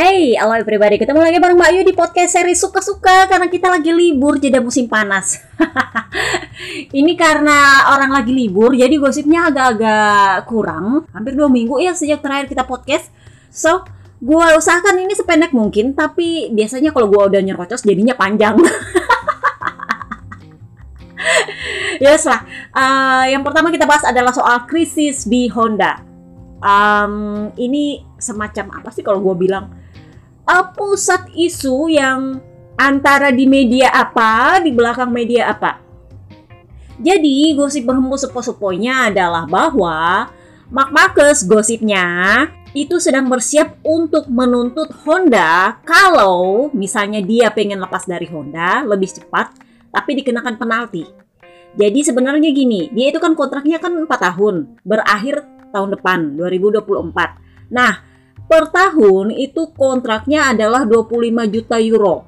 Hey, halo everybody, ketemu lagi bareng Mbak Yu di podcast seri Suka-Suka karena kita lagi libur jeda musim panas. Ini karena orang lagi libur, jadi gosipnya agak-agak kurang. Hampir dua minggu ya sejak terakhir kita podcast. So, gue usahakan ini sependek mungkin, tapi biasanya kalau gue udah nyerocos jadinya panjang. yes lah. Uh, yang pertama kita bahas adalah soal krisis di Honda. Um, ini semacam apa sih kalau gue bilang? Uh, pusat isu yang antara di media apa, di belakang media apa. Jadi gosip berhembus sepo-seponya adalah bahwa Mark Marcus gosipnya itu sedang bersiap untuk menuntut Honda kalau misalnya dia pengen lepas dari Honda lebih cepat tapi dikenakan penalti. Jadi sebenarnya gini, dia itu kan kontraknya kan 4 tahun, berakhir tahun depan 2024. Nah, per tahun itu kontraknya adalah 25 juta euro.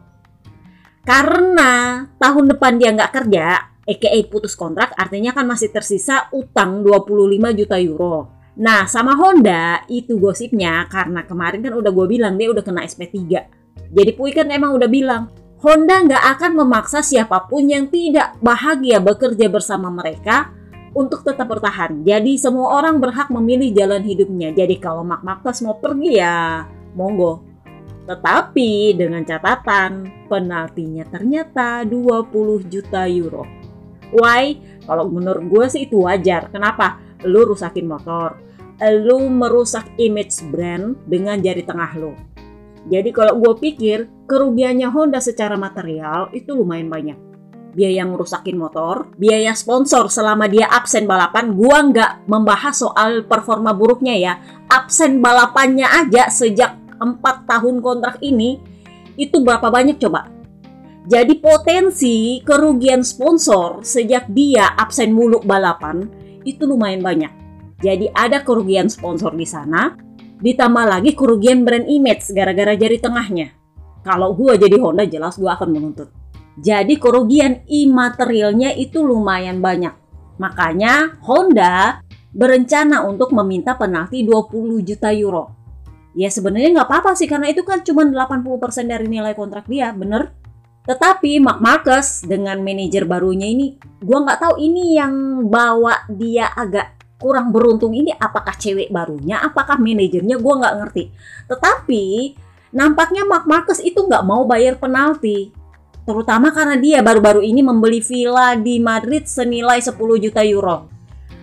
Karena tahun depan dia nggak kerja, aka putus kontrak, artinya kan masih tersisa utang 25 juta euro. Nah, sama Honda itu gosipnya karena kemarin kan udah gue bilang dia udah kena SP3. Jadi Pui kan emang udah bilang, Honda nggak akan memaksa siapa pun yang tidak bahagia bekerja bersama mereka untuk tetap bertahan. Jadi semua orang berhak memilih jalan hidupnya. Jadi kalau Mark Marcus mau pergi ya monggo. Tetapi dengan catatan penaltinya ternyata 20 juta euro. Why? Kalau menurut gue sih itu wajar. Kenapa? Lu rusakin motor. Lu merusak image brand dengan jari tengah lo. Jadi kalau gue pikir kerugiannya Honda secara material itu lumayan banyak biaya ngerusakin motor, biaya sponsor selama dia absen balapan. Gua nggak membahas soal performa buruknya ya. Absen balapannya aja sejak 4 tahun kontrak ini itu berapa banyak coba? Jadi potensi kerugian sponsor sejak dia absen mulu balapan itu lumayan banyak. Jadi ada kerugian sponsor di sana, ditambah lagi kerugian brand image gara-gara jari tengahnya. Kalau gue jadi Honda jelas gue akan menuntut. Jadi kerugian imaterialnya itu lumayan banyak. Makanya Honda berencana untuk meminta penalti 20 juta euro. Ya sebenarnya nggak apa-apa sih karena itu kan cuma 80% dari nilai kontrak dia, bener? Tetapi Mark Marcus dengan manajer barunya ini, gua nggak tahu ini yang bawa dia agak kurang beruntung ini apakah cewek barunya, apakah manajernya, gua nggak ngerti. Tetapi nampaknya Mark Marcus itu nggak mau bayar penalti terutama karena dia baru-baru ini membeli villa di Madrid senilai 10 juta euro.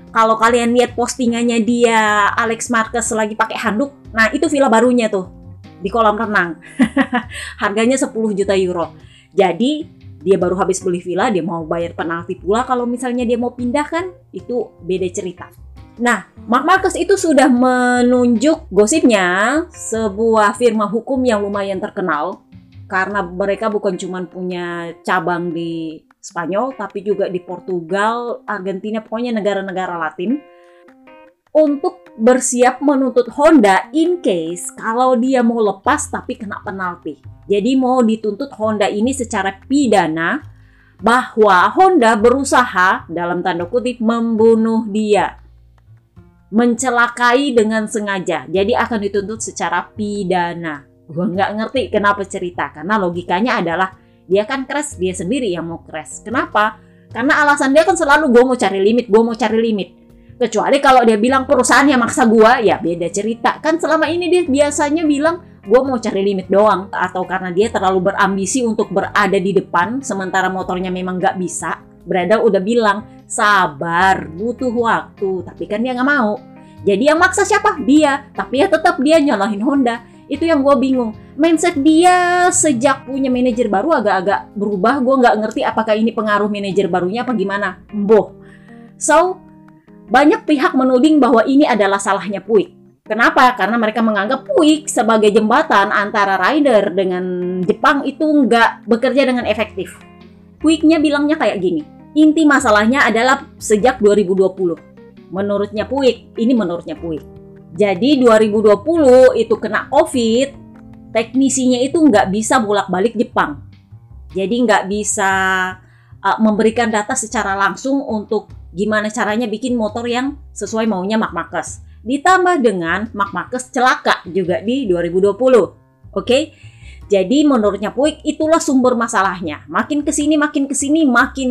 Kalau kalian lihat postingannya dia Alex Marquez lagi pakai handuk, nah itu villa barunya tuh di kolam renang. Harganya 10 juta euro. Jadi dia baru habis beli villa, dia mau bayar penalti pula kalau misalnya dia mau pindah kan, itu beda cerita. Nah, Mark Marcus itu sudah menunjuk gosipnya sebuah firma hukum yang lumayan terkenal karena mereka bukan cuma punya cabang di Spanyol tapi juga di Portugal, Argentina, pokoknya negara-negara Latin untuk bersiap menuntut Honda in case kalau dia mau lepas tapi kena penalti. Jadi mau dituntut Honda ini secara pidana bahwa Honda berusaha dalam tanda kutip membunuh dia. Mencelakai dengan sengaja. Jadi akan dituntut secara pidana. Gue nggak ngerti kenapa cerita karena logikanya adalah dia kan crash dia sendiri yang mau crash. Kenapa? Karena alasan dia kan selalu gue mau cari limit, gue mau cari limit. Kecuali kalau dia bilang perusahaan yang maksa gue, ya beda cerita. Kan selama ini dia biasanya bilang gue mau cari limit doang. Atau karena dia terlalu berambisi untuk berada di depan, sementara motornya memang nggak bisa. Berada udah bilang, sabar, butuh waktu. Tapi kan dia nggak mau. Jadi yang maksa siapa? Dia. Tapi ya tetap dia nyalahin Honda itu yang gue bingung mindset dia sejak punya manajer baru agak-agak berubah gue nggak ngerti apakah ini pengaruh manajer barunya apa gimana boh so banyak pihak menuding bahwa ini adalah salahnya Puig Kenapa? Karena mereka menganggap Puig sebagai jembatan antara rider dengan Jepang itu nggak bekerja dengan efektif. Puignya bilangnya kayak gini, inti masalahnya adalah sejak 2020. Menurutnya Puig, ini menurutnya Puig jadi 2020 itu kena COVID, teknisinya itu nggak bisa bolak-balik Jepang. Jadi nggak bisa uh, memberikan data secara langsung untuk gimana caranya bikin motor yang sesuai maunya Mark Marcus. Ditambah dengan Mark Marcus celaka juga di 2020. Oke. Jadi menurutnya Puik itulah sumber masalahnya. Makin ke sini makin ke sini makin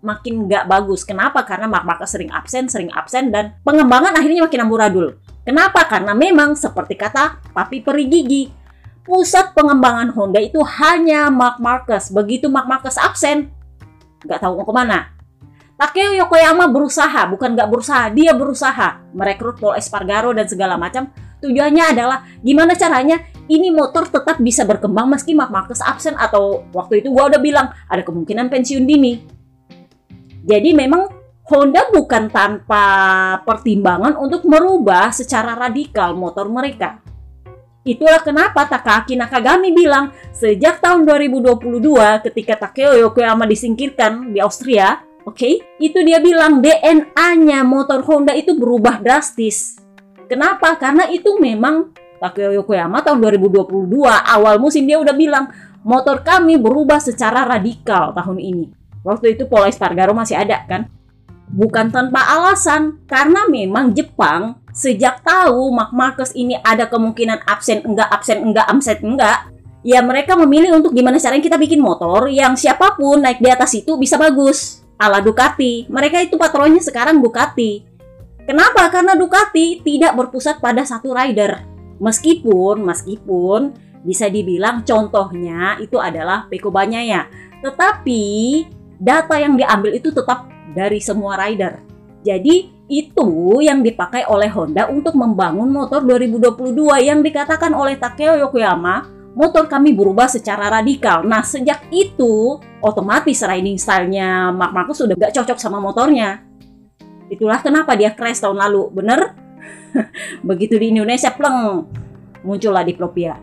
makin nggak bagus. Kenapa? Karena Mark Marquez sering absen, sering absen dan pengembangan akhirnya makin amburadul. Kenapa? Karena memang seperti kata Papi Peri Gigi, pusat pengembangan Honda itu hanya Mark Marquez. Begitu Mark Marquez absen, nggak tahu mau ke mana. Takeo Yokoyama berusaha, bukan nggak berusaha, dia berusaha merekrut Paul Espargaro dan segala macam. Tujuannya adalah gimana caranya ini motor tetap bisa berkembang meski Mark Marquez absen atau waktu itu gua udah bilang ada kemungkinan pensiun dini. Jadi memang Honda bukan tanpa pertimbangan untuk merubah secara radikal motor mereka. Itulah kenapa Takaki Nakagami bilang sejak tahun 2022 ketika Takeo Yokoyama disingkirkan di Austria, oke, okay, itu dia bilang DNA-nya motor Honda itu berubah drastis. Kenapa? Karena itu memang Takeo Yokoyama tahun 2022 awal musim dia udah bilang motor kami berubah secara radikal tahun ini. Waktu itu Paul Espargaro masih ada kan? Bukan tanpa alasan karena memang Jepang sejak tahu Mark Marcus ini ada kemungkinan absen enggak absen enggak absen enggak ya mereka memilih untuk gimana caranya kita bikin motor yang siapa pun naik di atas itu bisa bagus. Ala Ducati. Mereka itu patronnya sekarang Ducati. Kenapa? Karena Ducati tidak berpusat pada satu rider. Meskipun, meskipun bisa dibilang contohnya itu adalah Peko Banyaya. Tetapi data yang diambil itu tetap dari semua rider. Jadi itu yang dipakai oleh Honda untuk membangun motor 2022 yang dikatakan oleh Takeo Yokoyama, motor kami berubah secara radikal. Nah sejak itu otomatis riding stylenya Mark Marcus sudah gak cocok sama motornya. Itulah kenapa dia crash tahun lalu, bener? Begitu di Indonesia pleng muncullah diplopia.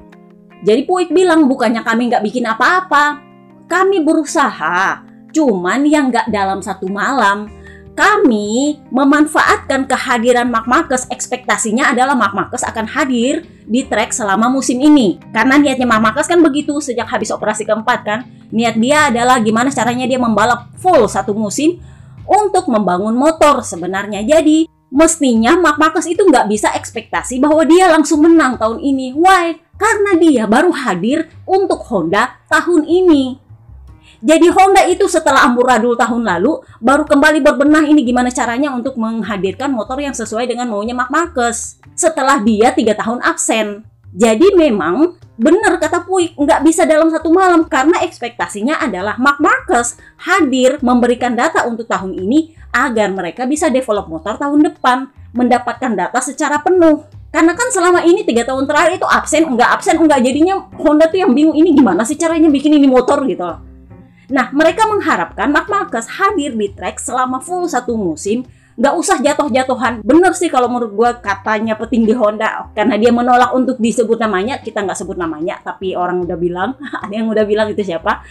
Jadi Puik bilang bukannya kami nggak bikin apa-apa. Kami berusaha, cuman yang nggak dalam satu malam. Kami memanfaatkan kehadiran Mark Marcus ekspektasinya adalah Mark Marcus akan hadir di track selama musim ini. Karena niatnya Mark Marcus kan begitu sejak habis operasi keempat kan. Niat dia adalah gimana caranya dia membalap full satu musim untuk membangun motor sebenarnya. Jadi mestinya Mark Marcus itu nggak bisa ekspektasi bahwa dia langsung menang tahun ini. Why? Karena dia baru hadir untuk Honda tahun ini. Jadi Honda itu setelah amburadul tahun lalu baru kembali berbenah ini gimana caranya untuk menghadirkan motor yang sesuai dengan maunya Mark Marcus. Setelah dia tiga tahun absen. Jadi memang benar kata Puik nggak bisa dalam satu malam karena ekspektasinya adalah Mark Marcus hadir memberikan data untuk tahun ini agar mereka bisa develop motor tahun depan, mendapatkan data secara penuh. Karena kan selama ini tiga tahun terakhir itu absen, enggak absen, enggak jadinya Honda tuh yang bingung ini gimana sih caranya bikin ini motor gitu Nah, mereka mengharapkan Mark Marquez hadir di track selama full satu musim, nggak usah jatuh-jatuhan. Bener sih kalau menurut gue katanya petinggi Honda, karena dia menolak untuk disebut namanya, kita nggak sebut namanya, tapi orang udah bilang, ada yang udah bilang itu siapa.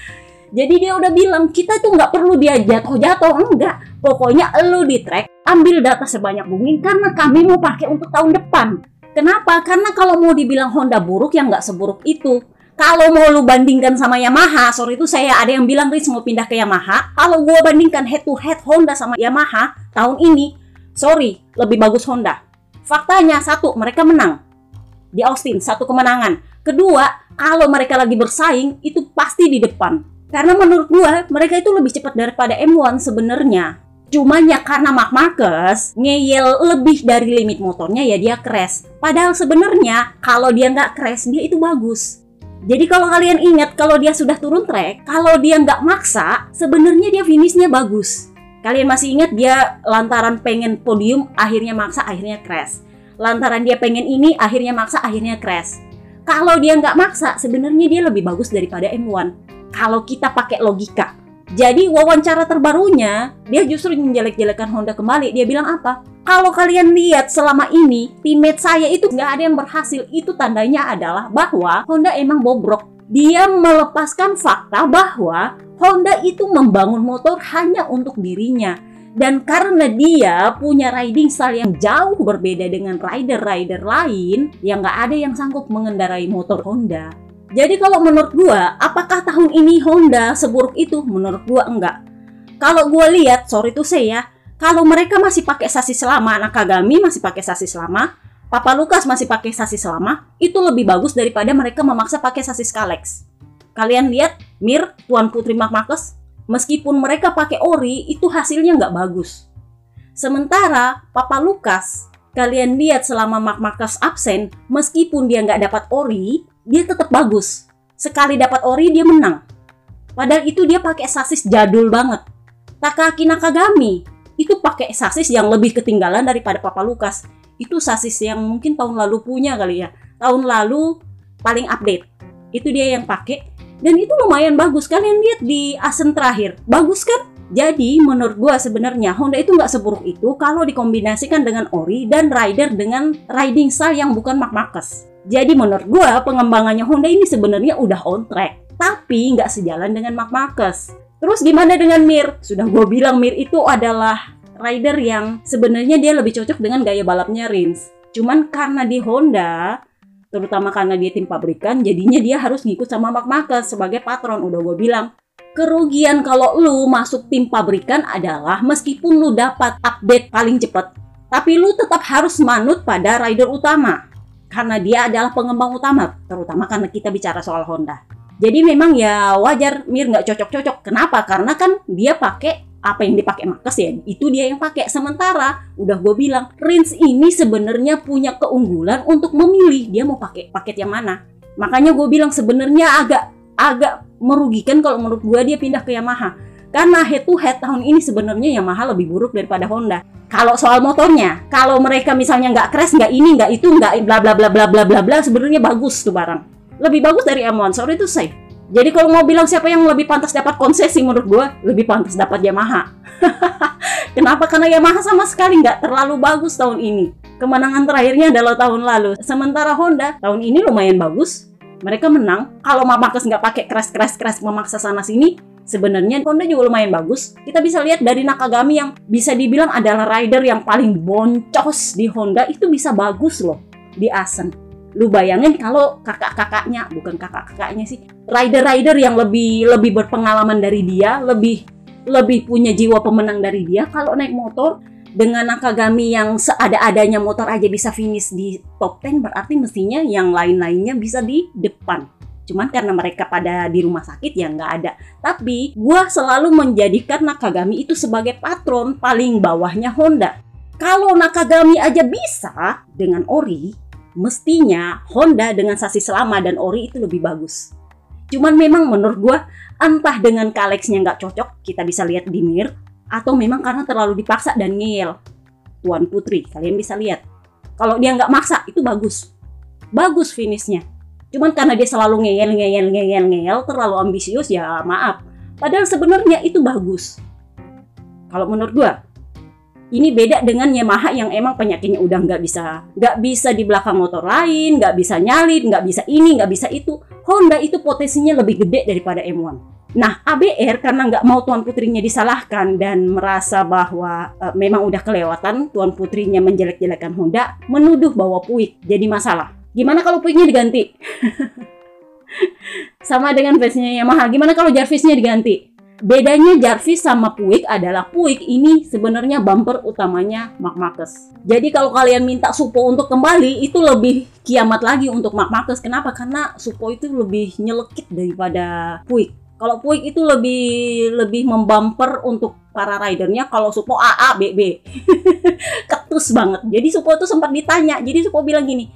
Jadi dia udah bilang kita tuh nggak perlu dia jatuh-jatuh, enggak. Pokoknya lu di track, ambil data sebanyak mungkin karena kami mau pakai untuk tahun depan. Kenapa? Karena kalau mau dibilang Honda buruk ya nggak seburuk itu. Kalau mau lu bandingkan sama Yamaha, sorry itu saya ada yang bilang Riz mau pindah ke Yamaha. Kalau gua bandingkan head to head Honda sama Yamaha tahun ini, sorry lebih bagus Honda. Faktanya satu mereka menang di Austin satu kemenangan. Kedua, kalau mereka lagi bersaing itu pasti di depan karena menurut gua mereka itu lebih cepat daripada M1 sebenarnya. Cuma ya karena Mark Marcus ngeyel lebih dari limit motornya ya dia crash. Padahal sebenarnya kalau dia nggak crash dia itu bagus. Jadi kalau kalian ingat kalau dia sudah turun track, kalau dia nggak maksa, sebenarnya dia finishnya bagus. Kalian masih ingat dia lantaran pengen podium, akhirnya maksa, akhirnya crash. Lantaran dia pengen ini, akhirnya maksa, akhirnya crash. Kalau dia nggak maksa, sebenarnya dia lebih bagus daripada M1 kalau kita pakai logika. Jadi wawancara terbarunya dia justru menjelek-jelekan Honda kembali. Dia bilang apa? Kalau kalian lihat selama ini teammate saya itu nggak ada yang berhasil. Itu tandanya adalah bahwa Honda emang bobrok. Dia melepaskan fakta bahwa Honda itu membangun motor hanya untuk dirinya. Dan karena dia punya riding style yang jauh berbeda dengan rider-rider lain, yang nggak ada yang sanggup mengendarai motor Honda. Jadi kalau menurut gua, apakah tahun ini Honda seburuk itu? Menurut gua enggak. Kalau gua lihat, sorry tuh saya, kalau mereka masih pakai sasis lama, Nakagami masih pakai sasis lama, Papa Lukas masih pakai sasis lama, itu lebih bagus daripada mereka memaksa pakai sasis Kalex. Kalian lihat, Mir, Tuan Putri Mark Marcus, meskipun mereka pakai ori, itu hasilnya nggak bagus. Sementara Papa Lukas, kalian lihat selama Mark Marcus absen, meskipun dia nggak dapat ori, dia tetap bagus. Sekali dapat ori, dia menang. Padahal itu dia pakai sasis jadul banget. Takaki Nakagami itu pakai sasis yang lebih ketinggalan daripada Papa Lukas. Itu sasis yang mungkin tahun lalu punya kali ya. Tahun lalu paling update. Itu dia yang pakai dan itu lumayan bagus. Kalian lihat di Asen terakhir. Bagus kan? Jadi menurut gua sebenarnya Honda itu nggak seburuk itu kalau dikombinasikan dengan Ori dan Rider dengan riding style yang bukan Mark Marcus. Jadi menurut gua pengembangannya Honda ini sebenarnya udah on track tapi nggak sejalan dengan Mark Marcus. Terus gimana dengan Mir? Sudah gue bilang Mir itu adalah rider yang sebenarnya dia lebih cocok dengan gaya balapnya Rins. Cuman karena di Honda, terutama karena dia tim pabrikan, jadinya dia harus ngikut sama Mark Marcus sebagai patron. Udah gue bilang, kerugian kalau lu masuk tim pabrikan adalah meskipun lu dapat update paling cepat, tapi lu tetap harus manut pada rider utama. Karena dia adalah pengembang utama, terutama karena kita bicara soal Honda. Jadi memang ya wajar Mir nggak cocok-cocok. Kenapa? Karena kan dia pakai apa yang dipakai Marcus ya, itu dia yang pakai. Sementara udah gue bilang, Rins ini sebenarnya punya keunggulan untuk memilih dia mau pakai paket yang mana. Makanya gue bilang sebenarnya agak agak merugikan kalau menurut gue dia pindah ke Yamaha. Karena head to head tahun ini sebenarnya Yamaha lebih buruk daripada Honda. Kalau soal motornya, kalau mereka misalnya nggak crash, nggak ini, nggak itu, nggak bla bla bla bla bla bla bla, sebenarnya bagus tuh barang. Lebih bagus dari M1 sorry itu safe. Jadi kalau mau bilang siapa yang lebih pantas dapat konsesi menurut gue lebih pantas dapat Yamaha. Kenapa? Karena Yamaha sama sekali nggak terlalu bagus tahun ini. Kemenangan terakhirnya adalah tahun lalu. Sementara Honda tahun ini lumayan bagus. Mereka menang. Kalau Marcus nggak pakai crash crash crash memaksa sana sini sebenarnya Honda juga lumayan bagus. Kita bisa lihat dari Nakagami yang bisa dibilang adalah rider yang paling boncos di Honda itu bisa bagus loh di Asen lu bayangin kalau kakak-kakaknya bukan kakak-kakaknya sih rider-rider yang lebih lebih berpengalaman dari dia lebih lebih punya jiwa pemenang dari dia kalau naik motor dengan Nakagami yang seada-adanya motor aja bisa finish di top 10 berarti mestinya yang lain-lainnya bisa di depan cuman karena mereka pada di rumah sakit ya nggak ada tapi gua selalu menjadikan Nakagami itu sebagai patron paling bawahnya Honda kalau Nakagami aja bisa dengan Ori mestinya Honda dengan sasis lama dan ori itu lebih bagus. Cuman memang menurut gue entah dengan Kalexnya nggak cocok, kita bisa lihat di Mir, atau memang karena terlalu dipaksa dan ngeyel. Tuan Putri, kalian bisa lihat. Kalau dia nggak maksa, itu bagus. Bagus finishnya. Cuman karena dia selalu ngeyel, ngeyel, ngeyel, ngeyel, terlalu ambisius, ya maaf. Padahal sebenarnya itu bagus. Kalau menurut gue, ini beda dengan Yamaha yang emang penyakitnya udah nggak bisa nggak bisa di belakang motor lain, nggak bisa nyalip, nggak bisa ini, nggak bisa itu. Honda itu potensinya lebih gede daripada M1. Nah, ABR karena nggak mau tuan putrinya disalahkan dan merasa bahwa e, memang udah kelewatan tuan putrinya menjelek-jelekan Honda, menuduh bahwa Puig jadi masalah. Gimana kalau Puignya diganti? Sama dengan versinya Yamaha, gimana kalau Jarvisnya diganti? Bedanya Jarvis sama Puig adalah Puig ini sebenarnya bumper utamanya Mark Marcus. Jadi kalau kalian minta Supo untuk kembali itu lebih kiamat lagi untuk Mark Marcus. Kenapa? Karena Supo itu lebih nyelekit daripada Puig. Kalau Puig itu lebih lebih membumper untuk para ridernya. Kalau Supo AA BB. Ketus banget. Jadi Supo itu sempat ditanya. Jadi Supo bilang gini,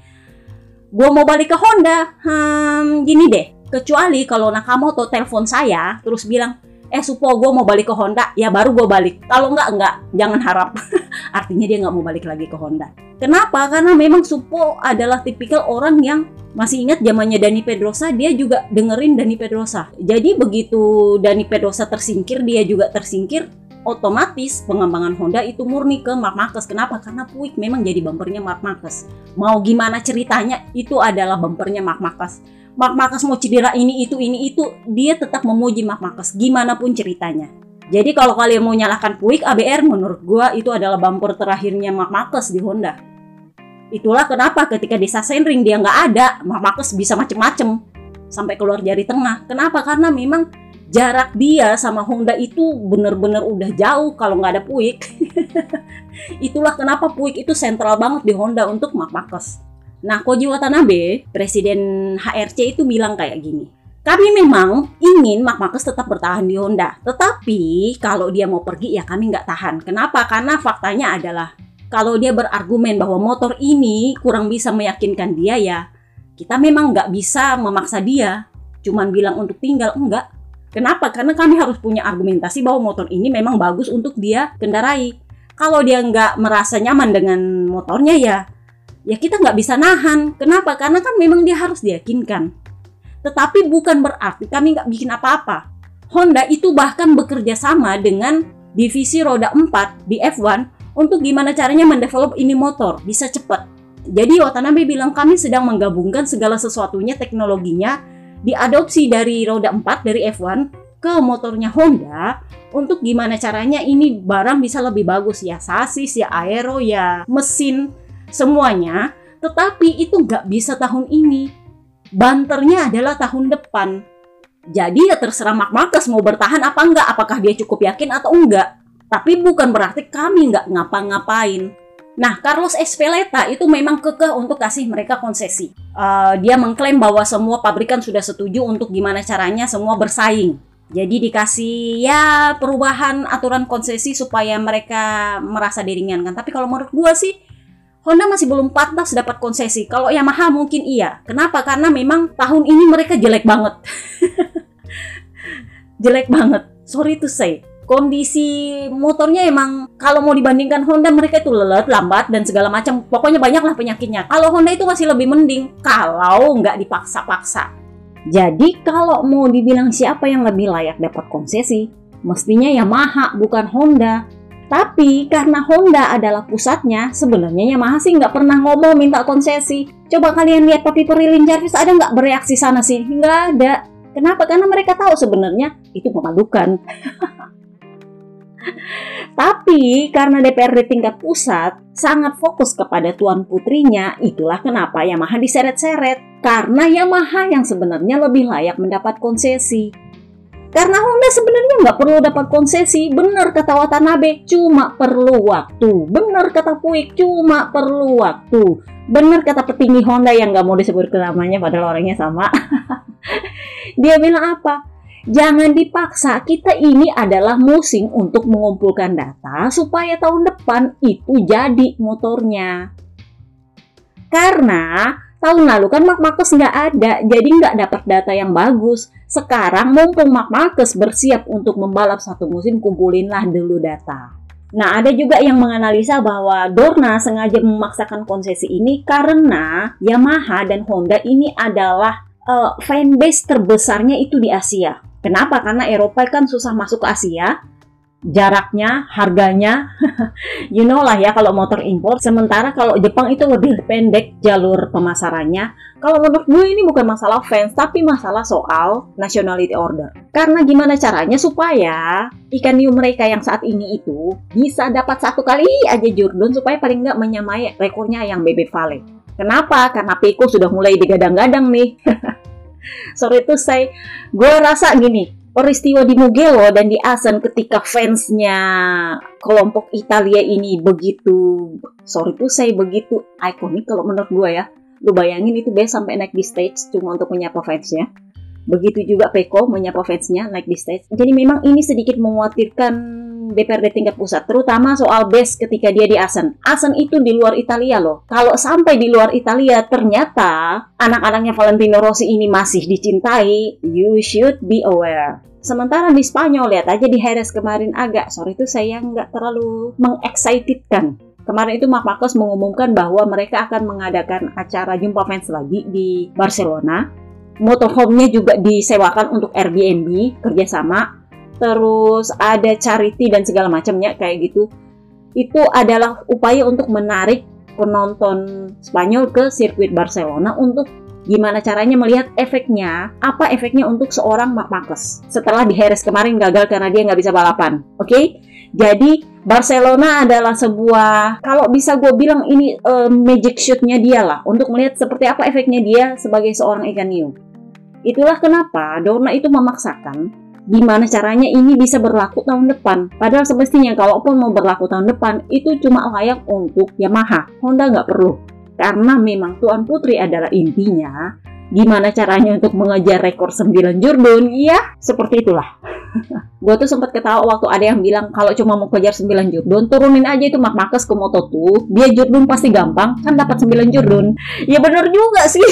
gue mau balik ke Honda. Hmm, gini deh. Kecuali kalau Nakamoto telepon saya terus bilang, eh Supo gue mau balik ke Honda. Ya baru gue balik. Kalau enggak enggak. Jangan harap. Artinya dia nggak mau balik lagi ke Honda. Kenapa? Karena memang Supo adalah tipikal orang yang masih ingat zamannya Dani Pedrosa dia juga dengerin Dani Pedrosa. Jadi begitu Dani Pedrosa tersingkir dia juga tersingkir otomatis pengembangan Honda itu murni ke Mark Marquez. Kenapa? Karena Puig memang jadi bumpernya Mark Marquez. Mau gimana ceritanya, itu adalah bumpernya Mark Marquez. Mark Marcus mau cedera ini itu ini itu dia tetap memuji Mark Marcus gimana pun ceritanya jadi kalau kalian mau nyalahkan Puig ABR menurut gua itu adalah bumper terakhirnya Mark Marcus di Honda itulah kenapa ketika di Sachsenring dia nggak ada Mark Marcus bisa macem-macem sampai keluar jari tengah kenapa karena memang jarak dia sama Honda itu bener-bener udah jauh kalau nggak ada Puig. Itulah kenapa Puig itu sentral banget di Honda untuk Mark Marquez. Nah, Koji Watanabe, presiden HRC itu bilang kayak gini. Kami memang ingin Mark Marquez tetap bertahan di Honda. Tetapi kalau dia mau pergi ya kami nggak tahan. Kenapa? Karena faktanya adalah kalau dia berargumen bahwa motor ini kurang bisa meyakinkan dia ya kita memang nggak bisa memaksa dia. Cuman bilang untuk tinggal, enggak. Kenapa? Karena kami harus punya argumentasi bahwa motor ini memang bagus untuk dia kendarai. Kalau dia nggak merasa nyaman dengan motornya ya, ya kita nggak bisa nahan. Kenapa? Karena kan memang dia harus diyakinkan. Tetapi bukan berarti kami nggak bikin apa-apa. Honda itu bahkan bekerja sama dengan divisi roda 4 di F1 untuk gimana caranya mendevelop ini motor bisa cepat. Jadi Watanabe bilang kami sedang menggabungkan segala sesuatunya teknologinya diadopsi dari roda 4 dari F1 ke motornya Honda untuk gimana caranya ini barang bisa lebih bagus ya sasis ya aero ya mesin semuanya. Tetapi itu nggak bisa tahun ini. Banternya adalah tahun depan. Jadi ya terserah Mark Marcus mau bertahan apa enggak apakah dia cukup yakin atau enggak tapi bukan berarti kami nggak ngapa-ngapain Nah, Carlos Espeleta itu memang kekeh untuk kasih mereka konsesi. Uh, dia mengklaim bahwa semua pabrikan sudah setuju untuk gimana caranya semua bersaing. Jadi dikasih ya perubahan aturan konsesi supaya mereka merasa diringankan. Tapi kalau menurut gua sih Honda masih belum pantas dapat konsesi. Kalau Yamaha mungkin iya. Kenapa? Karena memang tahun ini mereka jelek banget. jelek banget. Sorry to say kondisi motornya emang kalau mau dibandingkan Honda mereka itu lelet, lambat dan segala macam. Pokoknya banyaklah penyakitnya. Kalau Honda itu masih lebih mending kalau nggak dipaksa-paksa. Jadi kalau mau dibilang siapa yang lebih layak dapat konsesi, mestinya Yamaha bukan Honda. Tapi karena Honda adalah pusatnya, sebenarnya Yamaha sih nggak pernah ngomong minta konsesi. Coba kalian lihat Papi Perilin Jarvis ada nggak bereaksi sana sih? Nggak ada. Kenapa? Karena mereka tahu sebenarnya itu memalukan. Tapi karena DPRD tingkat pusat sangat fokus kepada tuan putrinya, itulah kenapa Yamaha diseret-seret. Karena Yamaha yang sebenarnya lebih layak mendapat konsesi. Karena Honda sebenarnya nggak perlu dapat konsesi, benar kata Watanabe, cuma perlu waktu. Benar kata Puig, cuma perlu waktu. Benar kata petinggi Honda yang nggak mau disebut namanya padahal orangnya sama. Dia bilang apa? Jangan dipaksa, kita ini adalah musim untuk mengumpulkan data supaya tahun depan itu jadi motornya. Karena tahun lalu kan Mark Marcus nggak ada, jadi nggak dapat data yang bagus. Sekarang mumpung Mark Marcus bersiap untuk membalap satu musim, kumpulinlah dulu data. Nah, ada juga yang menganalisa bahwa Dorna sengaja memaksakan konsesi ini karena Yamaha dan Honda ini adalah uh, fanbase terbesarnya itu di Asia. Kenapa? Karena Eropa kan susah masuk ke Asia, jaraknya, harganya, you know lah ya kalau motor impor. Sementara kalau Jepang itu lebih pendek jalur pemasarannya. Kalau menurut gue ini bukan masalah fans, tapi masalah soal nationality order. Karena gimana caranya supaya ikan hiu mereka yang saat ini itu bisa dapat satu kali aja Jordan supaya paling nggak menyamai rekornya yang Bebe Vale. Kenapa? Karena Peko sudah mulai digadang-gadang nih. sorry itu saya gue rasa gini peristiwa di Mugello dan di Asen ketika fansnya kelompok Italia ini begitu sorry itu saya begitu ikonik kalau menurut gue ya. Lu bayangin itu Bes sampai naik di stage cuma untuk menyapa fansnya begitu juga Peko menyapa fansnya naik di stage jadi memang ini sedikit mengkhawatirkan DPRD tingkat pusat, terutama soal base ketika dia di Asen. Asen itu di luar Italia loh. Kalau sampai di luar Italia ternyata anak-anaknya Valentino Rossi ini masih dicintai, you should be aware. Sementara di Spanyol, lihat aja di Jerez kemarin agak, sorry itu saya nggak terlalu mengexcitedkan. Kemarin itu Mark Marcos mengumumkan bahwa mereka akan mengadakan acara jumpa fans lagi di Barcelona. Motorhome-nya juga disewakan untuk Airbnb kerjasama terus ada charity dan segala macamnya kayak gitu itu adalah upaya untuk menarik penonton Spanyol ke sirkuit Barcelona untuk gimana caranya melihat efeknya, apa efeknya untuk seorang Mark Marquez setelah di Harris kemarin gagal karena dia nggak bisa balapan. Oke, okay? jadi Barcelona adalah sebuah kalau bisa gue bilang ini uh, magic shootnya dia lah untuk melihat seperti apa efeknya dia sebagai seorang ikan hiu. Itulah kenapa Dorna itu memaksakan gimana caranya ini bisa berlaku tahun depan. Padahal semestinya kalaupun mau berlaku tahun depan itu cuma layak untuk Yamaha. Honda nggak perlu. Karena memang Tuan Putri adalah intinya gimana caranya untuk mengejar rekor 9 Jurdun ya seperti itulah gue tuh sempat ketawa waktu ada yang bilang kalau cuma mau kejar 9 Jurdun turunin aja itu Mark Marcus ke Moto2 dia Jurdun pasti gampang kan dapat 9 Jurdun ya bener juga sih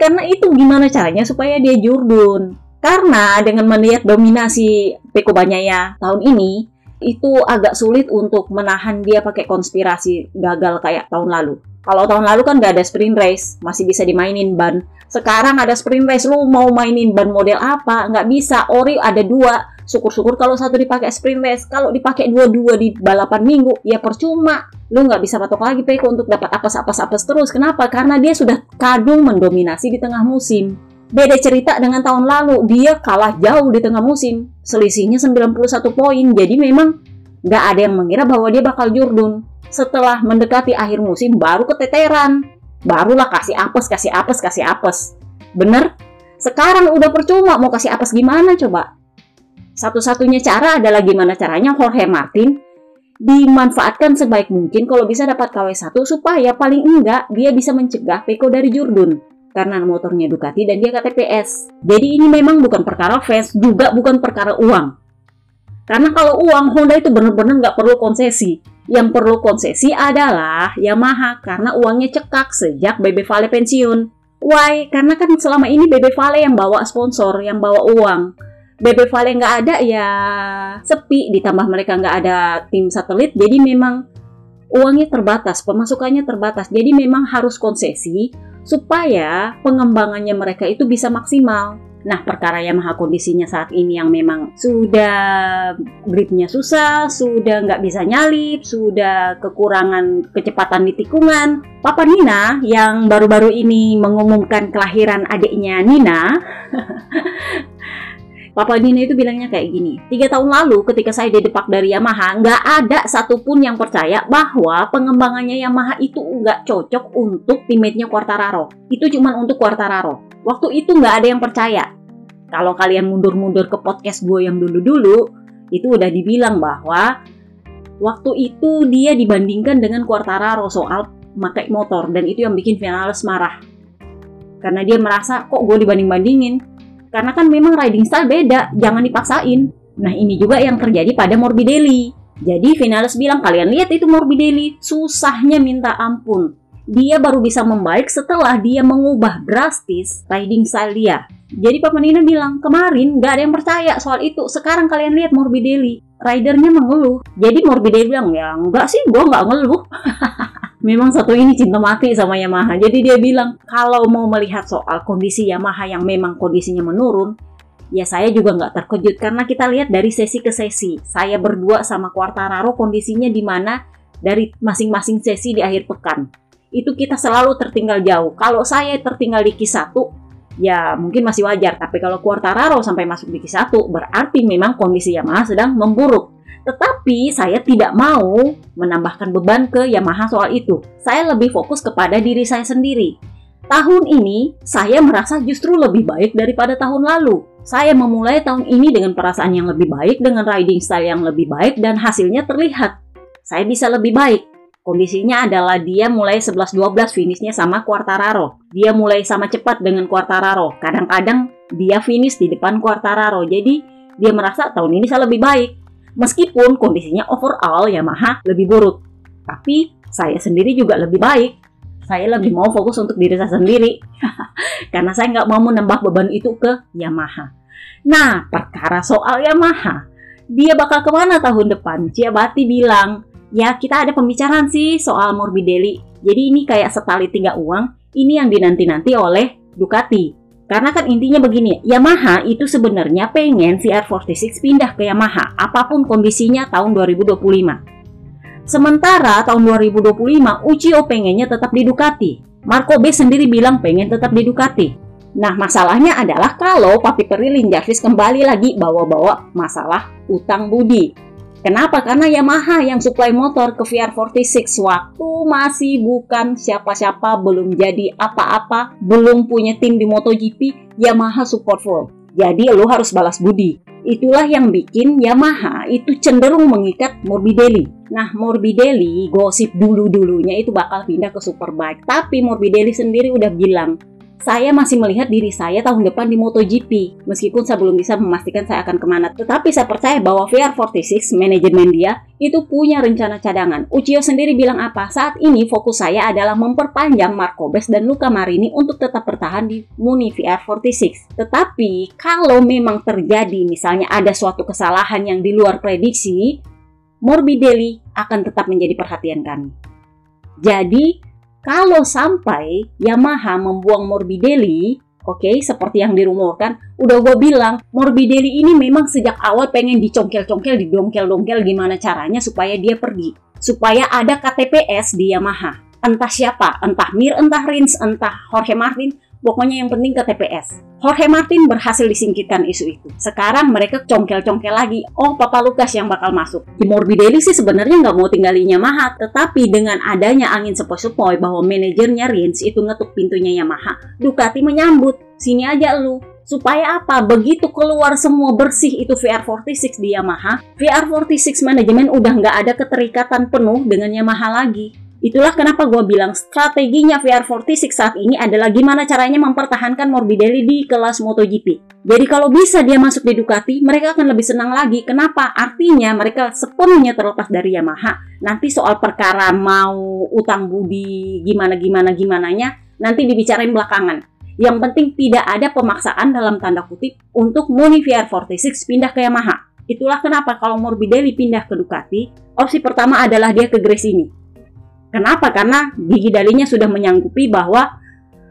karena itu gimana caranya supaya dia Jurdun? Karena dengan melihat dominasi Peko Banyaya tahun ini itu agak sulit untuk menahan dia pakai konspirasi gagal kayak tahun lalu kalau tahun lalu kan nggak ada sprint race, masih bisa dimainin ban. Sekarang ada sprint race, lu mau mainin ban model apa? Nggak bisa. Ori ada dua. Syukur-syukur kalau satu dipakai sprint race. Kalau dipakai dua-dua di balapan minggu, ya percuma. Lu nggak bisa patok lagi Peko untuk dapat apes-apes-apes terus. Kenapa? Karena dia sudah kadung mendominasi di tengah musim. Beda cerita dengan tahun lalu, dia kalah jauh di tengah musim. Selisihnya 91 poin. Jadi memang nggak ada yang mengira bahwa dia bakal jurdun setelah mendekati akhir musim baru keteteran. Barulah kasih apes, kasih apes, kasih apes. Bener? Sekarang udah percuma mau kasih apes gimana coba? Satu-satunya cara adalah gimana caranya Jorge Martin dimanfaatkan sebaik mungkin kalau bisa dapat KW1 supaya paling enggak dia bisa mencegah Peko dari Jurdun karena motornya Ducati dan dia KTPS. Jadi ini memang bukan perkara fans, juga bukan perkara uang. Karena kalau uang Honda itu benar-benar nggak perlu konsesi yang perlu konsesi adalah Yamaha karena uangnya cekak sejak Bebe Vale pensiun. Why? Karena kan selama ini Bebe Vale yang bawa sponsor, yang bawa uang. Bebe Vale nggak ada ya sepi, ditambah mereka nggak ada tim satelit, jadi memang uangnya terbatas, pemasukannya terbatas. Jadi memang harus konsesi supaya pengembangannya mereka itu bisa maksimal. Nah, perkara Yamaha kondisinya saat ini yang memang sudah gripnya susah, sudah nggak bisa nyalip, sudah kekurangan kecepatan di tikungan. Papa Nina yang baru-baru ini mengumumkan kelahiran adiknya Nina, Papa Nina itu bilangnya kayak gini, tiga tahun lalu ketika saya didepak dari Yamaha, nggak ada satupun yang percaya bahwa pengembangannya Yamaha itu nggak cocok untuk teammate-nya Quartararo. Itu cuma untuk Quartararo. Waktu itu nggak ada yang percaya kalau kalian mundur-mundur ke podcast gue yang dulu-dulu, itu udah dibilang bahwa waktu itu dia dibandingkan dengan Quartararo soal pakai motor dan itu yang bikin Vinales marah. Karena dia merasa kok gue dibanding-bandingin. Karena kan memang riding style beda, jangan dipaksain. Nah ini juga yang terjadi pada Morbidelli. Jadi Vinales bilang kalian lihat itu Morbidelli, susahnya minta ampun. Dia baru bisa membaik setelah dia mengubah drastis riding style dia. Jadi Papa Nina bilang, kemarin gak ada yang percaya soal itu. Sekarang kalian lihat Morbidelli, ridernya mengeluh. Jadi Morbidelli bilang, ya enggak sih, gue nggak ngeluh. Memang satu ini cinta mati sama Yamaha. Jadi dia bilang, kalau mau melihat soal kondisi Yamaha yang memang kondisinya menurun, ya saya juga nggak terkejut karena kita lihat dari sesi ke sesi. Saya berdua sama Quartararo kondisinya di mana dari masing-masing sesi di akhir pekan. Itu kita selalu tertinggal jauh. Kalau saya tertinggal di Q1, ya mungkin masih wajar. Tapi kalau Quartararo sampai masuk di Q1 berarti memang kondisi Yamaha sedang memburuk. Tetapi saya tidak mau menambahkan beban ke Yamaha soal itu. Saya lebih fokus kepada diri saya sendiri. Tahun ini saya merasa justru lebih baik daripada tahun lalu. Saya memulai tahun ini dengan perasaan yang lebih baik, dengan riding style yang lebih baik, dan hasilnya terlihat. Saya bisa lebih baik. Kondisinya adalah dia mulai 11-12 finishnya sama Quartararo. Dia mulai sama cepat dengan Quartararo. Kadang-kadang dia finish di depan Quartararo. Jadi dia merasa tahun ini saya lebih baik. Meskipun kondisinya overall Yamaha lebih buruk. Tapi saya sendiri juga lebih baik. Saya lebih mau fokus untuk diri saya sendiri. Karena saya nggak mau menambah beban itu ke Yamaha. Nah, perkara soal Yamaha. Dia bakal ke mana tahun depan? Ciabati bilang, ya kita ada pembicaraan sih soal Morbidelli. Jadi ini kayak setali tiga uang, ini yang dinanti-nanti oleh Ducati. Karena kan intinya begini, Yamaha itu sebenarnya pengen VR46 pindah ke Yamaha, apa pun kondisinya tahun 2025. Sementara tahun 2025, Uchiho pengennya tetap di Ducati. Marco B sendiri bilang pengen tetap di Ducati. Nah, masalahnya adalah kalau Papi Perilin Jarvis kembali lagi bawa-bawa masalah utang budi. Kenapa? Karena Yamaha yang supply motor ke VR46 waktu masih bukan siapa-siapa, belum jadi apa-apa, belum punya tim di MotoGP, Yamaha support full. Jadi lo harus balas budi. Itulah yang bikin Yamaha itu cenderung mengikat Morbidelli. Nah, Morbidelli gosip dulu-dulunya itu bakal pindah ke Superbike. Tapi Morbidelli sendiri udah bilang, saya masih melihat diri saya tahun depan di MotoGP. Meskipun saya belum bisa memastikan saya akan ke mana. Tetapi saya percaya bahwa VR46, manajemen dia, itu punya rencana cadangan. Uchiyo sendiri bilang apa? Saat ini fokus saya adalah memperpanjang Marco Bes dan Luca Marini untuk tetap bertahan di Muni VR46. Tetapi kalau memang terjadi misalnya ada suatu kesalahan yang di luar prediksi, Morbidelli akan tetap menjadi perhatian kami. Jadi, kalau sampai Yamaha membuang Morbidelli, oke, okay, seperti yang dirumorkan, udah gue bilang, Morbidelli ini memang sejak awal pengen dicongkel-congkel, didongkel-dongkel gimana caranya supaya dia pergi. Supaya ada KTPS di Yamaha. Entah siapa, entah Mir, entah Rins, entah Jorge Martin, Pokoknya yang penting ke TPS. Jorge Martin berhasil disingkirkan isu itu. Sekarang mereka congkel-congkel lagi. Oh, Papa Lukas yang bakal masuk. Morbidelli sih sebenarnya nggak mau tinggalin Yamaha. Tetapi dengan adanya angin sepoi-sepoi bahwa manajernya Rins itu ngetuk pintunya Yamaha, Ducati menyambut. Sini aja lu. Supaya apa? Begitu keluar semua bersih itu VR46 di Yamaha, VR46 manajemen udah nggak ada keterikatan penuh dengan Yamaha lagi. Itulah kenapa gue bilang strateginya VR46 saat ini adalah gimana caranya mempertahankan Morbidelli di kelas MotoGP. Jadi kalau bisa dia masuk di Ducati, mereka akan lebih senang lagi. Kenapa? Artinya mereka sepenuhnya terlepas dari Yamaha. Nanti soal perkara mau utang budi gimana-gimana gimananya, nanti dibicarain belakangan. Yang penting tidak ada pemaksaan dalam tanda kutip untuk Muni VR46 pindah ke Yamaha. Itulah kenapa kalau Morbidelli pindah ke Ducati, opsi pertama adalah dia ke Gresini Kenapa? Karena gigi dalinya sudah menyanggupi bahwa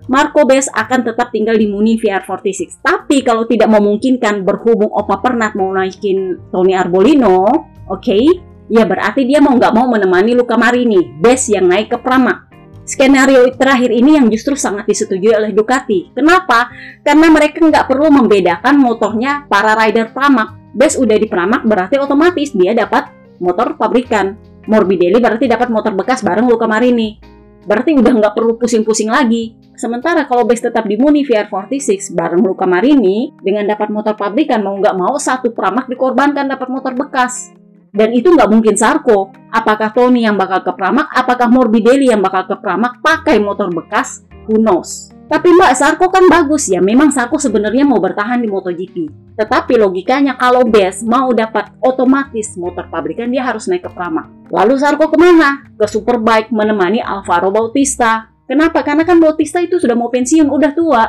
Marco Bes akan tetap tinggal di Muni VR46. Tapi kalau tidak memungkinkan berhubung Opa Pernat mau naikin Tony Arbolino, oke, okay, ya berarti dia mau nggak mau menemani Luca Marini, Bes yang naik ke Pramac. Skenario terakhir ini yang justru sangat disetujui oleh Ducati. Kenapa? Karena mereka nggak perlu membedakan motornya para rider Pramac. Bes udah di Pramac berarti otomatis dia dapat motor pabrikan. Morbidelli berarti dapat motor bekas bareng Luca Marini. Berarti udah nggak perlu pusing-pusing lagi. Sementara kalau base tetap di Muni VR46 bareng Luca Marini, dengan dapat motor pabrikan mau nggak mau satu pramak dikorbankan dapat motor bekas. Dan itu nggak mungkin Sarko. Apakah Tony yang bakal ke pramak, apakah Morbidelli yang bakal ke pramak pakai motor bekas? Who knows? Tapi Mbak Sarko kan bagus ya, memang Sarko sebenarnya mau bertahan di MotoGP. Tetapi logikanya kalau Bes mau dapat otomatis motor pabrikan dia harus naik ke Pramac. Lalu Sarko ke mana? Ke Superbike menemani Alvaro Bautista. Kenapa? Karena kan Bautista itu sudah mau pensiun, udah tua.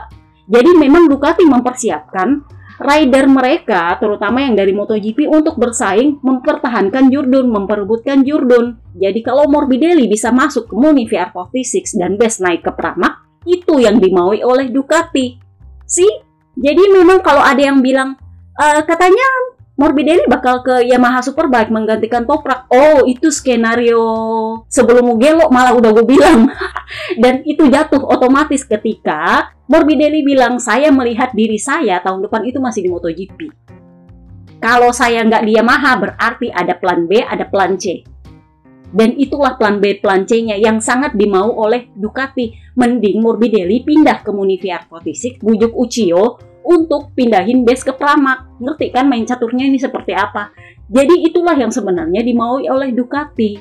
Jadi memang Ducati mempersiapkan rider mereka, terutama yang dari MotoGP untuk bersaing mempertahankan Jurdun, memperebutkan Jurdun. Jadi kalau Morbidelli bisa masuk ke Muni VR46 dan Bes naik ke Pramac, itu yang dimaui oleh Ducati. Sih, jadi memang kalau ada yang bilang e, katanya Morbidelli bakal ke Yamaha Superbike menggantikan Toprak. Oh, itu skenario sebelum Mugello malah udah gue bilang. Dan itu jatuh otomatis ketika Morbidelli bilang saya melihat diri saya tahun depan itu masih di MotoGP. Kalau saya nggak di Yamaha berarti ada plan B, ada plan C. Dan itulah plan B, plan C-nya yang sangat dimau oleh Ducati. Mending Morbidelli pindah ke Muni VR46, bujuk Uchiyo untuk pindahin base ke Pramac. Ngerti kan main caturnya ini seperti apa? Jadi itulah yang sebenarnya dimaui oleh Ducati.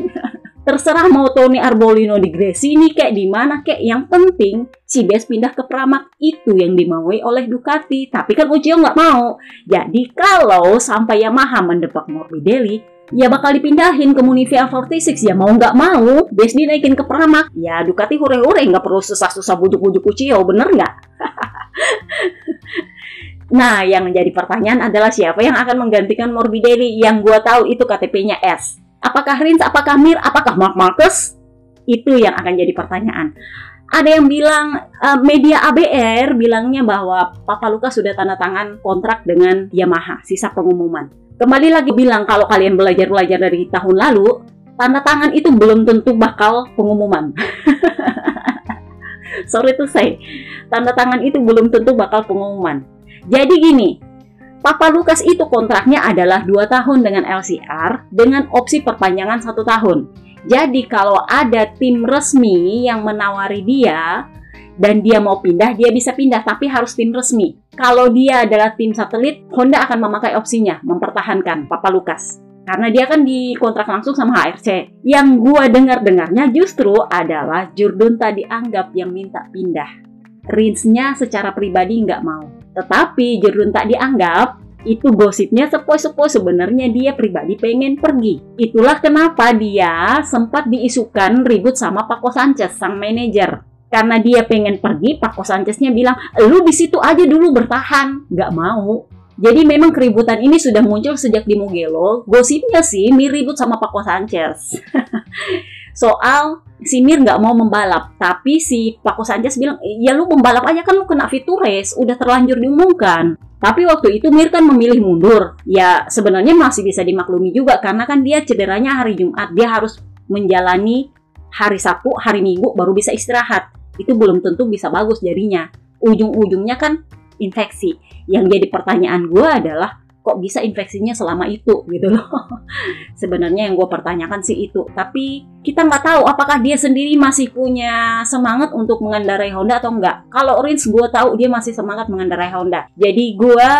Terserah mau Tony Arbolino di Gresini kayak di mana kayak yang penting si Bes pindah ke Pramac itu yang dimaui oleh Ducati. Tapi kan Uchiyo nggak mau. Jadi kalau sampai Yamaha mendepak Morbidelli, ya bakal dipindahin ke Munivia 46 ya mau nggak mau base dinaikin ke Pramac. Ya Ducati hure-hure nggak perlu susah-susah bujuk-bujuk Uchiyo bener nggak? Nah yang menjadi pertanyaan adalah siapa yang akan menggantikan Morbidelli? Yang gua tahu itu KTP-nya S. Apakah Rins apakah Mir apakah Mark Marcus itu yang akan jadi pertanyaan. Ada yang bilang uh, media ABR bilangnya bahwa Papa Luka sudah tanda tangan kontrak dengan Yamaha sisa pengumuman Kembali lagi bilang kalau kalian belajar-belajar dari tahun lalu, tanda tangan itu belum tentu bakal pengumuman. Sorry tuh saya, tanda tangan itu belum tentu bakal pengumuman. Jadi gini, Papa Lukas itu kontraknya adalah 2 tahun dengan LCR dengan opsi perpanjangan satu tahun. Jadi kalau ada tim resmi yang menawari dia dan dia mau pindah, dia bisa pindah tapi harus tim resmi. kalau dia adalah tim satelit, Honda akan memakai opsinya mempertahankan Papa Lukas. Karena dia kan dikontrak langsung sama HRC. Yang gua dengar-dengarnya justru adalah Jurdunta dianggap yang minta pindah. Rins-nya secara pribadi nggak mau. Tetapi Jurdunta dianggap itu gosipnya sepoi-sepoi sebenarnya dia pribadi pengen pergi. Itulah kenapa dia sempat diisukan ribut sama Paco Sanchez, sang manajer karena dia pengen pergi, Pak Sancheznya bilang, lu di situ aja dulu bertahan, nggak mau. Jadi memang keributan ini sudah muncul sejak di Mugello. Gosipnya sih Mir ribut sama Pak Sanchez. Soal si Mir nggak mau membalap, tapi si Pak Sanchez bilang, ya lu membalap aja kan lu kena fitur race, udah terlanjur diumumkan. Tapi waktu itu Mir kan memilih mundur. Ya sebenarnya masih bisa dimaklumi juga karena kan dia cederanya hari Jumat, dia harus menjalani hari Sabtu, hari Minggu baru bisa istirahat itu belum tentu bisa bagus jadinya. Ujung-ujungnya kan infeksi. Yang jadi pertanyaan gue adalah kok bisa infeksinya selama itu gitu loh. Sebenarnya yang gue pertanyakan sih itu. Tapi kita nggak tahu apakah dia sendiri masih punya semangat untuk mengendarai Honda atau enggak. Kalau Rins gue tahu dia masih semangat mengendarai Honda. Jadi gue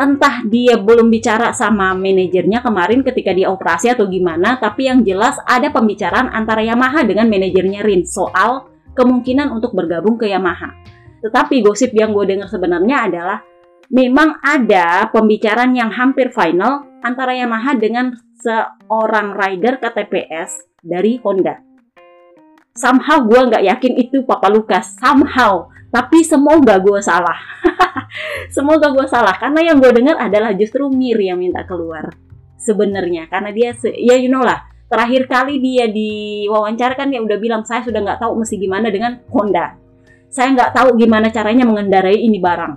entah dia belum bicara sama manajernya kemarin ketika dia operasi atau gimana. Tapi yang jelas ada pembicaraan antara Yamaha dengan manajernya Rins soal kemungkinan untuk bergabung ke Yamaha. Tetapi gosip yang gue dengar sebenarnya adalah memang ada pembicaraan yang hampir final antara Yamaha dengan seorang rider KTPS dari Honda. Somehow gue nggak yakin itu Papa Lukas. Somehow. Tapi semoga gue salah. semoga gue salah. Karena yang gue dengar adalah justru Mir yang minta keluar. Sebenarnya. Karena dia, ya you know lah terakhir kali dia diwawancara kan dia udah bilang saya sudah nggak tahu mesti gimana dengan Honda. Saya nggak tahu gimana caranya mengendarai ini barang.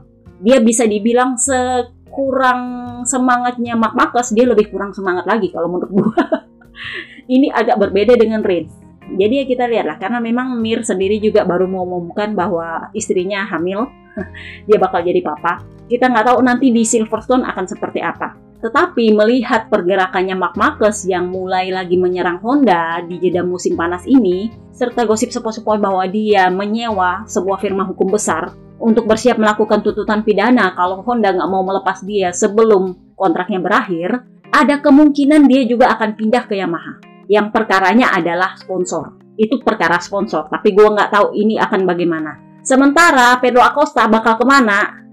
Dia bisa dibilang sekurang semangatnya Mark Marcus, dia lebih kurang semangat lagi kalau menurut gua. ini agak berbeda dengan Rins. Jadi ya kita lihatlah karena memang Mir sendiri juga baru mengumumkan bahwa istrinya hamil, dia bakal jadi papa. Kita nggak tahu nanti di Silverstone akan seperti apa. Tetapi melihat pergerakannya Mark Marcus yang mulai lagi menyerang Honda di jeda musim panas ini, serta gosip sepoi-sepoi bahwa dia menyewa sebuah firma hukum besar untuk bersiap melakukan tuntutan pidana kalau Honda nggak mau melepas dia sebelum kontraknya berakhir, ada kemungkinan dia juga akan pindah ke Yamaha. Yang perkaranya adalah sponsor. Itu perkara sponsor, tapi gue nggak tahu ini akan bagaimana. Sementara Pedro Acosta bakal ke mana?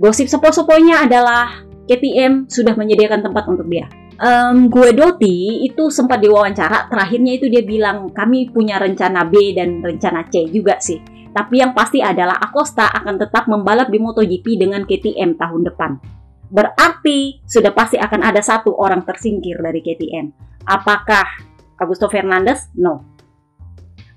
Gosip sepoi-sepoinya adalah KTM sudah menyediakan tempat untuk dia. Um, gue Doti itu sempat diwawancara, terakhirnya itu dia bilang kami punya rencana B dan rencana C juga sih. Tapi yang pasti adalah Acosta akan tetap membalap di MotoGP dengan KTM tahun depan. Berarti sudah pasti akan ada satu orang tersingkir dari KTM. Apakah Augusto Fernandez? No.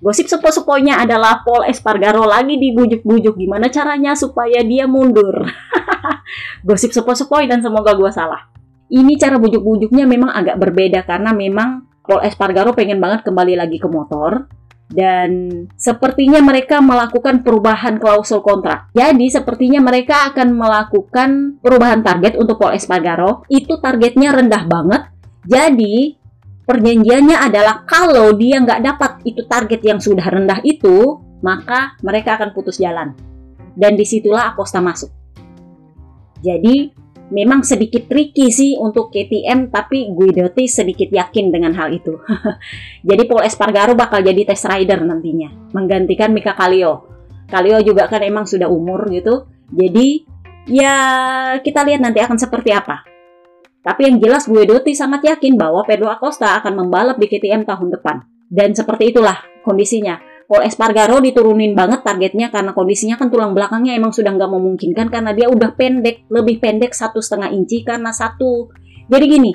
Gosip sepo-seponya adalah Paul Espargaro lagi dibujuk-bujuk gimana caranya supaya dia mundur. gosip sepoi-sepoi dan semoga gue salah. Ini cara bujuk-bujuknya memang agak berbeda karena memang Paul Espargaro pengen banget kembali lagi ke motor dan sepertinya mereka melakukan perubahan klausul kontrak. Jadi sepertinya mereka akan melakukan perubahan target untuk Paul Espargaro. Itu targetnya rendah banget. Jadi perjanjiannya adalah kalau dia nggak dapat itu target yang sudah rendah itu, maka mereka akan putus jalan. Dan di situlah Acosta masuk. Jadi memang sedikit tricky sih untuk KTM tapi Guidotti sedikit yakin dengan hal itu. jadi Paul Espargaro bakal jadi test rider nantinya menggantikan Mika Kallio. Kallio juga kan emang sudah umur gitu. Jadi ya kita lihat nanti akan seperti apa. Tapi yang jelas Guidotti sangat yakin bahwa Pedro Acosta akan membalap di KTM tahun depan. Dan seperti itulah kondisinya Paul Espargaro diturunin banget targetnya karena kondisinya kan tulang belakangnya emang sudah nggak memungkinkan karena dia udah pendek, lebih pendek satu setengah inci karena satu. Jadi gini,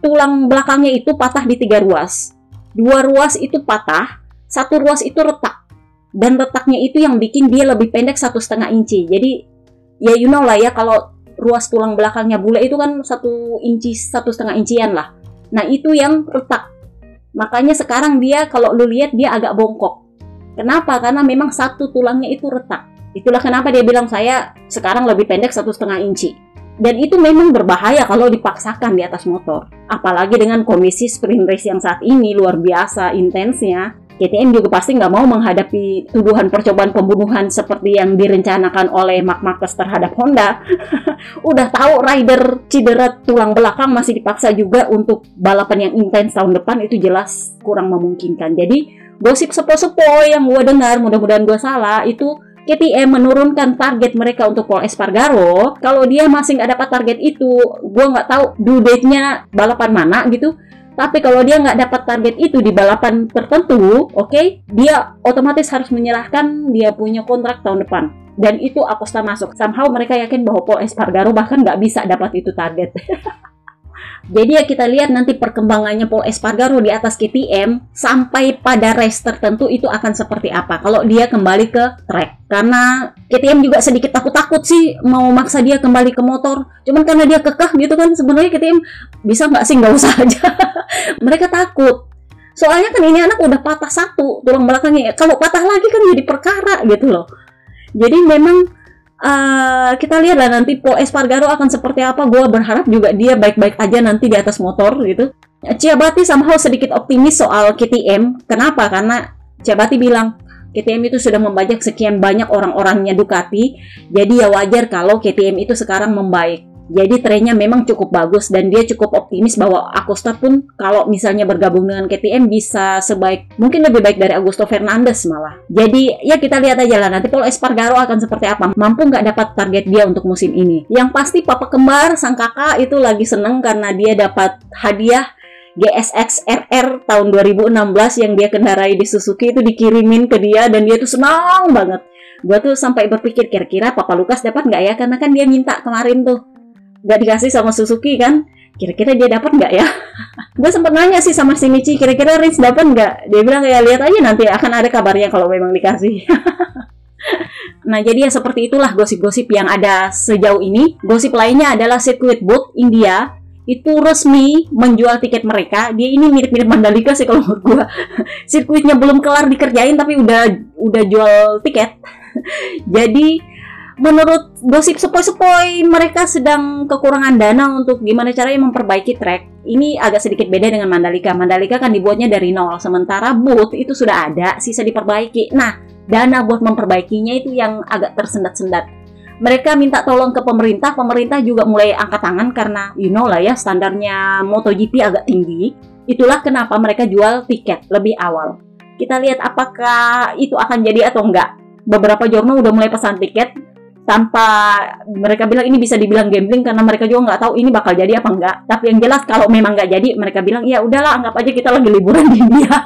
tulang belakangnya itu patah di tiga ruas. Dua ruas itu patah, satu ruas itu retak. Dan retaknya itu yang bikin dia lebih pendek satu setengah inci. Jadi ya you know lah ya kalau ruas tulang belakangnya bule itu kan satu inci satu setengah incian lah. Nah itu yang retak. Makanya sekarang dia kalau lu lihat dia agak bongkok. Kenapa? Karena memang satu tulangnya itu retak. Itulah kenapa dia bilang saya sekarang lebih pendek satu setengah inci. Dan itu memang berbahaya kalau dipaksakan di atas motor. Apalagi dengan kondisi sprint race yang saat ini luar biasa intensnya. KTM juga pasti nggak mau menghadapi tuduhan percobaan pembunuhan seperti yang direncanakan oleh Mark Marquez terhadap Honda. Udah tahu rider cedera tulang belakang masih dipaksa juga untuk balapan yang intens tahun depan itu jelas kurang memungkinkan. Jadi gosip sepo-sepo yang gue dengar, mudah-mudahan gue salah, itu KTM menurunkan target mereka untuk Paul Espargaro. Kalau dia masih nggak dapat target itu, gue nggak tahu due balapan mana gitu tapi kalau dia nggak dapat target itu di balapan tertentu, oke, okay, dia otomatis harus menyerahkan dia punya kontrak tahun depan. Dan itu Acosta masuk. Somehow mereka yakin bahwa Paul Espargaro bahkan nggak bisa dapat itu target. Jadi ya kita lihat nanti perkembangannya Paul Espargaro di atas KTM sampai pada race tertentu itu akan seperti apa kalau dia kembali ke track. Karena KTM juga sedikit takut-takut sih mau maksa dia kembali ke motor. Cuman karena dia kekeh gitu kan sebenarnya KTM bisa nggak sih nggak usah aja. Mereka takut. Soalnya kan ini anak udah patah satu tulang belakangnya. Kalau patah lagi kan jadi perkara gitu loh. Jadi memang uh, kita lihat lah nanti Paul Espargaro akan seperti apa. Gue berharap juga dia baik-baik aja nanti di atas motor gitu. Ciabati somehow sedikit optimis soal KTM. Kenapa? Karena Ciabati bilang KTM itu sudah membajak sekian banyak orang-orangnya Ducati. Jadi ya wajar kalau KTM itu sekarang membaik. Jadi trennya memang cukup bagus dan dia cukup optimis bahwa Acosta pun kalau misalnya bergabung dengan KTM bisa sebaik mungkin lebih baik dari Augusto Fernandes malah. Jadi ya kita lihat aja lah nanti kalau Espargaro akan seperti apa. Mampu nggak dapat target dia untuk musim ini. Yang pasti papa kembar sang kakak itu lagi seneng karena dia dapat hadiah GSX RR tahun 2016 yang dia kendarai di Suzuki itu dikirimin ke dia dan dia tuh senang banget. Gue tuh sampai berpikir kira-kira Papa Lukas dapat nggak ya karena kan dia minta kemarin tuh nggak dikasih sama Suzuki kan kira-kira dia dapat nggak ya gue sempat nanya sih sama si Michi kira-kira Rins dapat nggak dia bilang ya lihat aja nanti akan ada kabarnya kalau memang dikasih Nah, jadi ya seperti itulah gosip-gosip yang ada sejauh ini. Gosip lainnya adalah Circuit Boot India itu resmi menjual tiket mereka. Dia ini mirip-mirip Mandalika sih kalau menurut gua. Sirkuitnya belum kelar dikerjain tapi udah udah jual tiket. jadi menurut gosip sepoi-sepoi mereka sedang kekurangan dana untuk gimana caranya memperbaiki track. Ini agak sedikit beda dengan Mandalika. Mandalika kan dibuatnya dari nol, sementara boot itu sudah ada, sisa diperbaiki. Nah, dana buat memperbaikinya itu yang agak tersendat-sendat. Mereka minta tolong ke pemerintah, pemerintah juga mulai angkat tangan karena you know lah ya standarnya MotoGP agak tinggi. Itulah kenapa mereka jual tiket lebih awal. Kita lihat apakah itu akan jadi atau enggak. Beberapa jurnal udah mulai pesan tiket, tanpa mereka bilang ini bisa dibilang gambling karena mereka juga nggak tahu ini bakal jadi apa enggak. Tapi yang jelas kalau memang nggak jadi, mereka bilang ya udahlah anggap aja kita lagi liburan di India.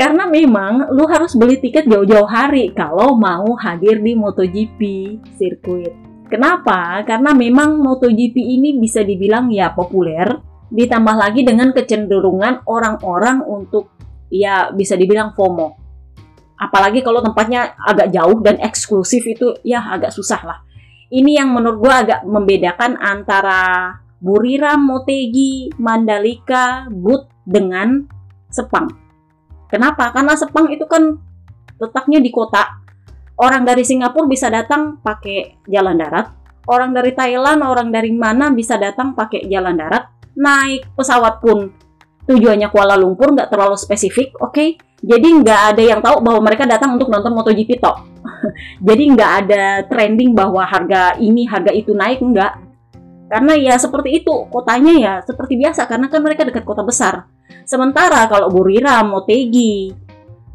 karena memang lu harus beli tiket jauh-jauh hari kalau mau hadir di MotoGP sirkuit. Kenapa? Karena memang MotoGP ini bisa dibilang ya populer, ditambah lagi dengan kecenderungan orang-orang untuk ya bisa dibilang FOMO apalagi kalau tempatnya agak jauh dan eksklusif itu ya agak susah lah. Ini yang menurut gue agak membedakan antara Buriram, Motegi, Mandalika, Bud dengan Sepang. Kenapa? Karena Sepang itu kan letaknya di kota. Orang dari Singapura bisa datang pakai jalan darat. Orang dari Thailand, orang dari mana bisa datang pakai jalan darat. Naik pesawat pun tujuannya Kuala Lumpur nggak terlalu spesifik, oke? Okay? Jadi nggak ada yang tahu bahwa mereka datang untuk nonton MotoGP tok. Jadi nggak ada trending bahwa harga ini harga itu naik nggak. Karena ya seperti itu kotanya ya seperti biasa karena kan mereka dekat kota besar. Sementara kalau Buriram, Motegi,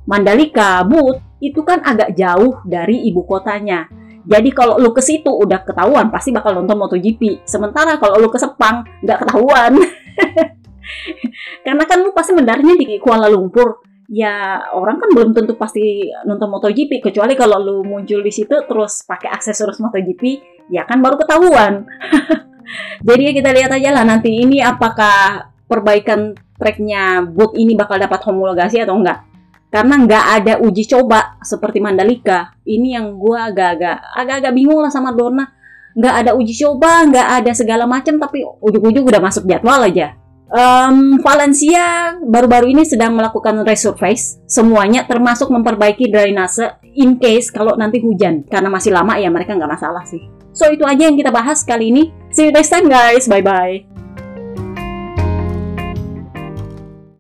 Mandalika, Bud itu kan agak jauh dari ibu kotanya. Jadi kalau lu ke situ udah ketahuan pasti bakal nonton MotoGP. Sementara kalau lu ke Sepang nggak ketahuan. Karena kan lu pasti mendarnya di Kuala Lumpur ya orang kan belum tentu pasti nonton MotoGP kecuali kalau lu muncul di situ terus pakai aksesoris MotoGP ya kan baru ketahuan. Jadi kita lihat aja lah nanti ini apakah perbaikan tracknya boot ini bakal dapat homologasi atau enggak. Karena nggak ada uji coba seperti Mandalika. Ini yang gue agak-agak agak-agak bingung lah sama Dorna. Nggak ada uji coba, nggak ada segala macam, tapi ujung-ujung udah masuk jadwal aja Um, Valencia baru-baru ini sedang melakukan resurface semuanya termasuk memperbaiki drainase in case kalau nanti hujan karena masih lama ya mereka nggak masalah sih. So itu aja yang kita bahas kali ini. See you next time guys. Bye bye.